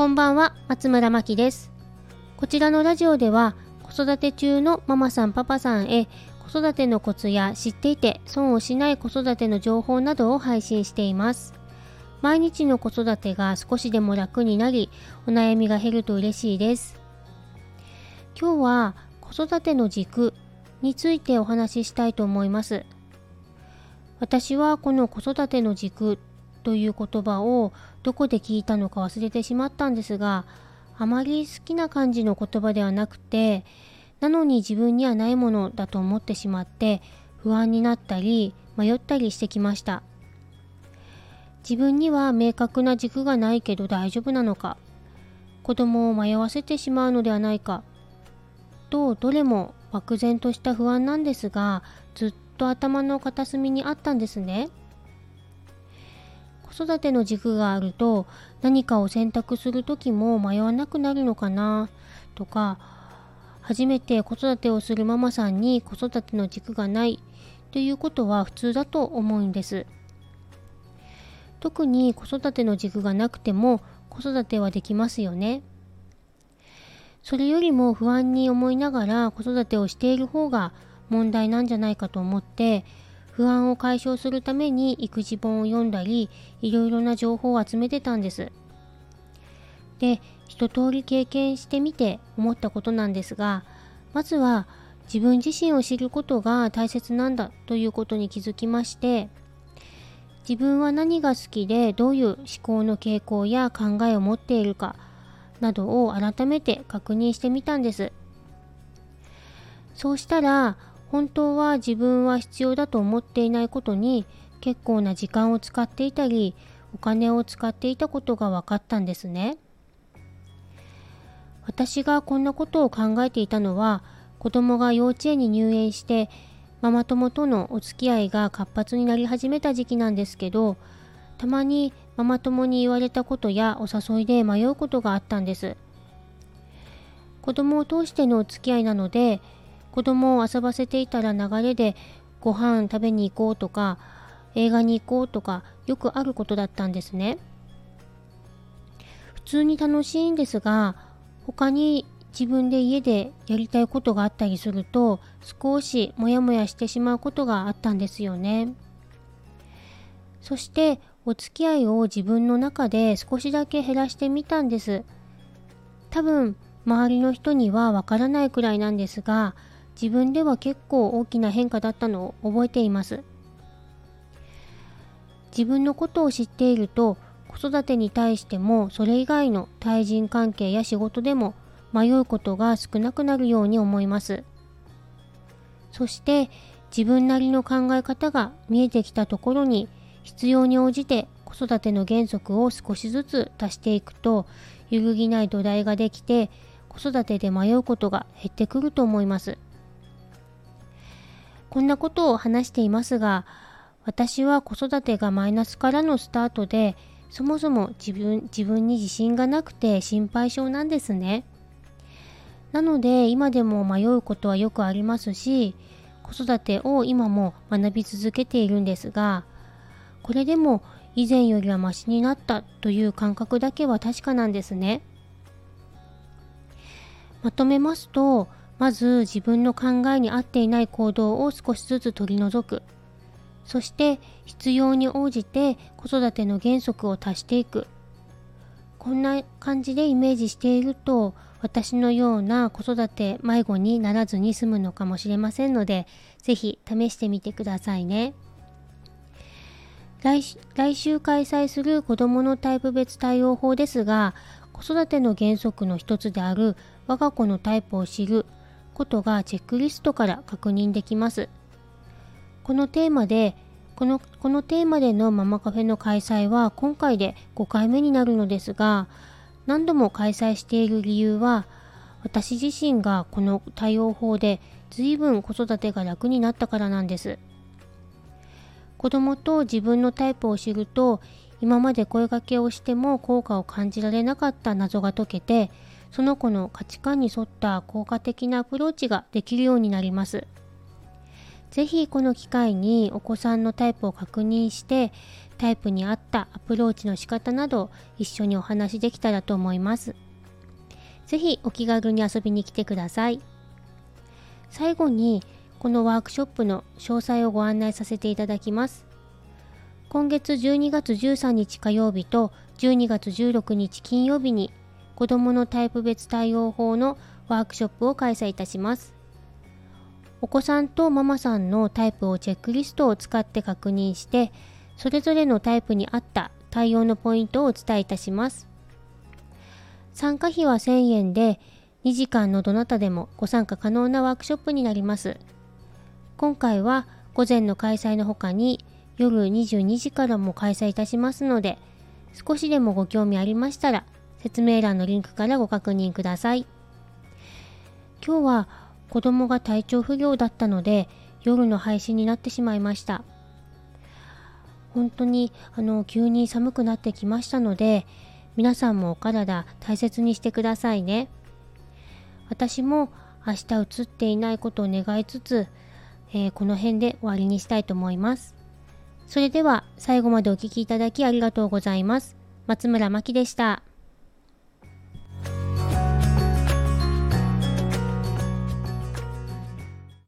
こんばんは、松村真希です。こちらのラジオでは、子育て中のママさんパパさんへ子育てのコツや知っていて損をしない子育ての情報などを配信しています。毎日の子育てが少しでも楽になり、お悩みが減ると嬉しいです。今日は子育ての軸についてお話ししたいと思います。私はこの子育ての軸という言葉をどこで聞いたのか忘れてしまったんですがあまり好きな感じの言葉ではなくてなのに自分にはないものだと思ってしまって不安になったり迷ったりしてきました自分には明確な軸がないけど大丈夫なのか子供を迷わせてしまうのではないかとどれも漠然とした不安なんですがずっと頭の片隅にあったんですね。子育ての軸があると何かを選択する時も迷わなくなるのかなとか初めて子育てをするママさんに子育ての軸がないということは普通だと思うんです。特に子育ての軸がなくても子育てはできますよね。それよりも不安に思いながら子育てをしている方が問題なんじゃないかと思って不安を解消するために育児本を読んだりいろいろな情報を集めてたんです。で一通り経験してみて思ったことなんですがまずは自分自身を知ることが大切なんだということに気づきまして自分は何が好きでどういう思考の傾向や考えを持っているかなどを改めて確認してみたんですそうしたら本当は自分は必要だと思っていないことに結構な時間を使っていたりお金を使っていたことが分かったんですね。私がこんなことを考えていたのは子供が幼稚園に入園してママ友とのお付き合いが活発になり始めた時期なんですけどたまにママ友に言われたことやお誘いで迷うことがあったんです。子供を通してのお付き合いなので子供を遊ばせていたら流れでご飯食べに行こうとか映画に行こうとかよくあることだったんですね。普通に楽しいんですが他に自分で家でやりたいことがあったりすると少しモヤモヤしてしまうことがあったんですよね。そしてお付き合いを自分の中で少しだけ減らしてみたんです。多分周りの人にはわからないくらいなんですが自分では結構大きな変化だったのを覚えています自分のことを知っていると子育てに対してもそれ以外の対人関係や仕事でも迷うことが少なくなるように思いますそして自分なりの考え方が見えてきたところに必要に応じて子育ての原則を少しずつ足していくと揺るぎない土台ができて子育てで迷うことが減ってくると思います。こんなことを話していますが、私は子育てがマイナスからのスタートで、そもそも自分自分に自信がなくて心配性なんですね。なので今でも迷うことはよくありますし、子育てを今も学び続けているんですが、これでも以前よりはマシになったという感覚だけは確かなんですね。まとめますと、まず自分の考えに合っていない行動を少しずつ取り除く。そして必要に応じて子育ての原則を足していく。こんな感じでイメージしていると私のような子育て迷子にならずに済むのかもしれませんので是非試してみてくださいね。来来週開催する子どものタイプ別対応法ですが子育ての原則の一つである我が子のタイプを知ることがチェックリストから確認できます。このテーマでこのこのテーマでのママカフェの開催は今回で5回目になるのですが何度も開催している理由は私自身がこの対応法で随分子育てが楽になったからなんです。子供と自分のタイプを知ると今まで声かけをしても効果を感じられなかった謎が解けてその子の価値観に沿った効果的なアプローチができるようになります。ぜひこの機会にお子さんのタイプを確認してタイプに合ったアプローチの仕方など一緒にお話できたらと思います。ぜひお気軽に遊びに来てください。最後にこのワークショップの詳細をご案内させていただきます。今月12月13日火曜日と12月16日金曜日に子どものタイプ別対応法のワークショップを開催いたします。お子さんとママさんのタイプをチェックリストを使って確認して、それぞれのタイプに合った対応のポイントをお伝えいたします。参加費は1000円で、2時間のどなたでもご参加可能なワークショップになります。今回は午前の開催の他に夜22時からも開催いたしますので、少しでもご興味ありましたら、説明欄のリンクからご確認ください。今日は子供が体調不良だったので夜の配信になってしまいました。本当にあの急に寒くなってきましたので皆さんもお体大切にしてくださいね。私も明日映っていないことを願いつつ、えー、この辺で終わりにしたいと思います。それでは最後までお聴きいただきありがとうございます。松村真希でした。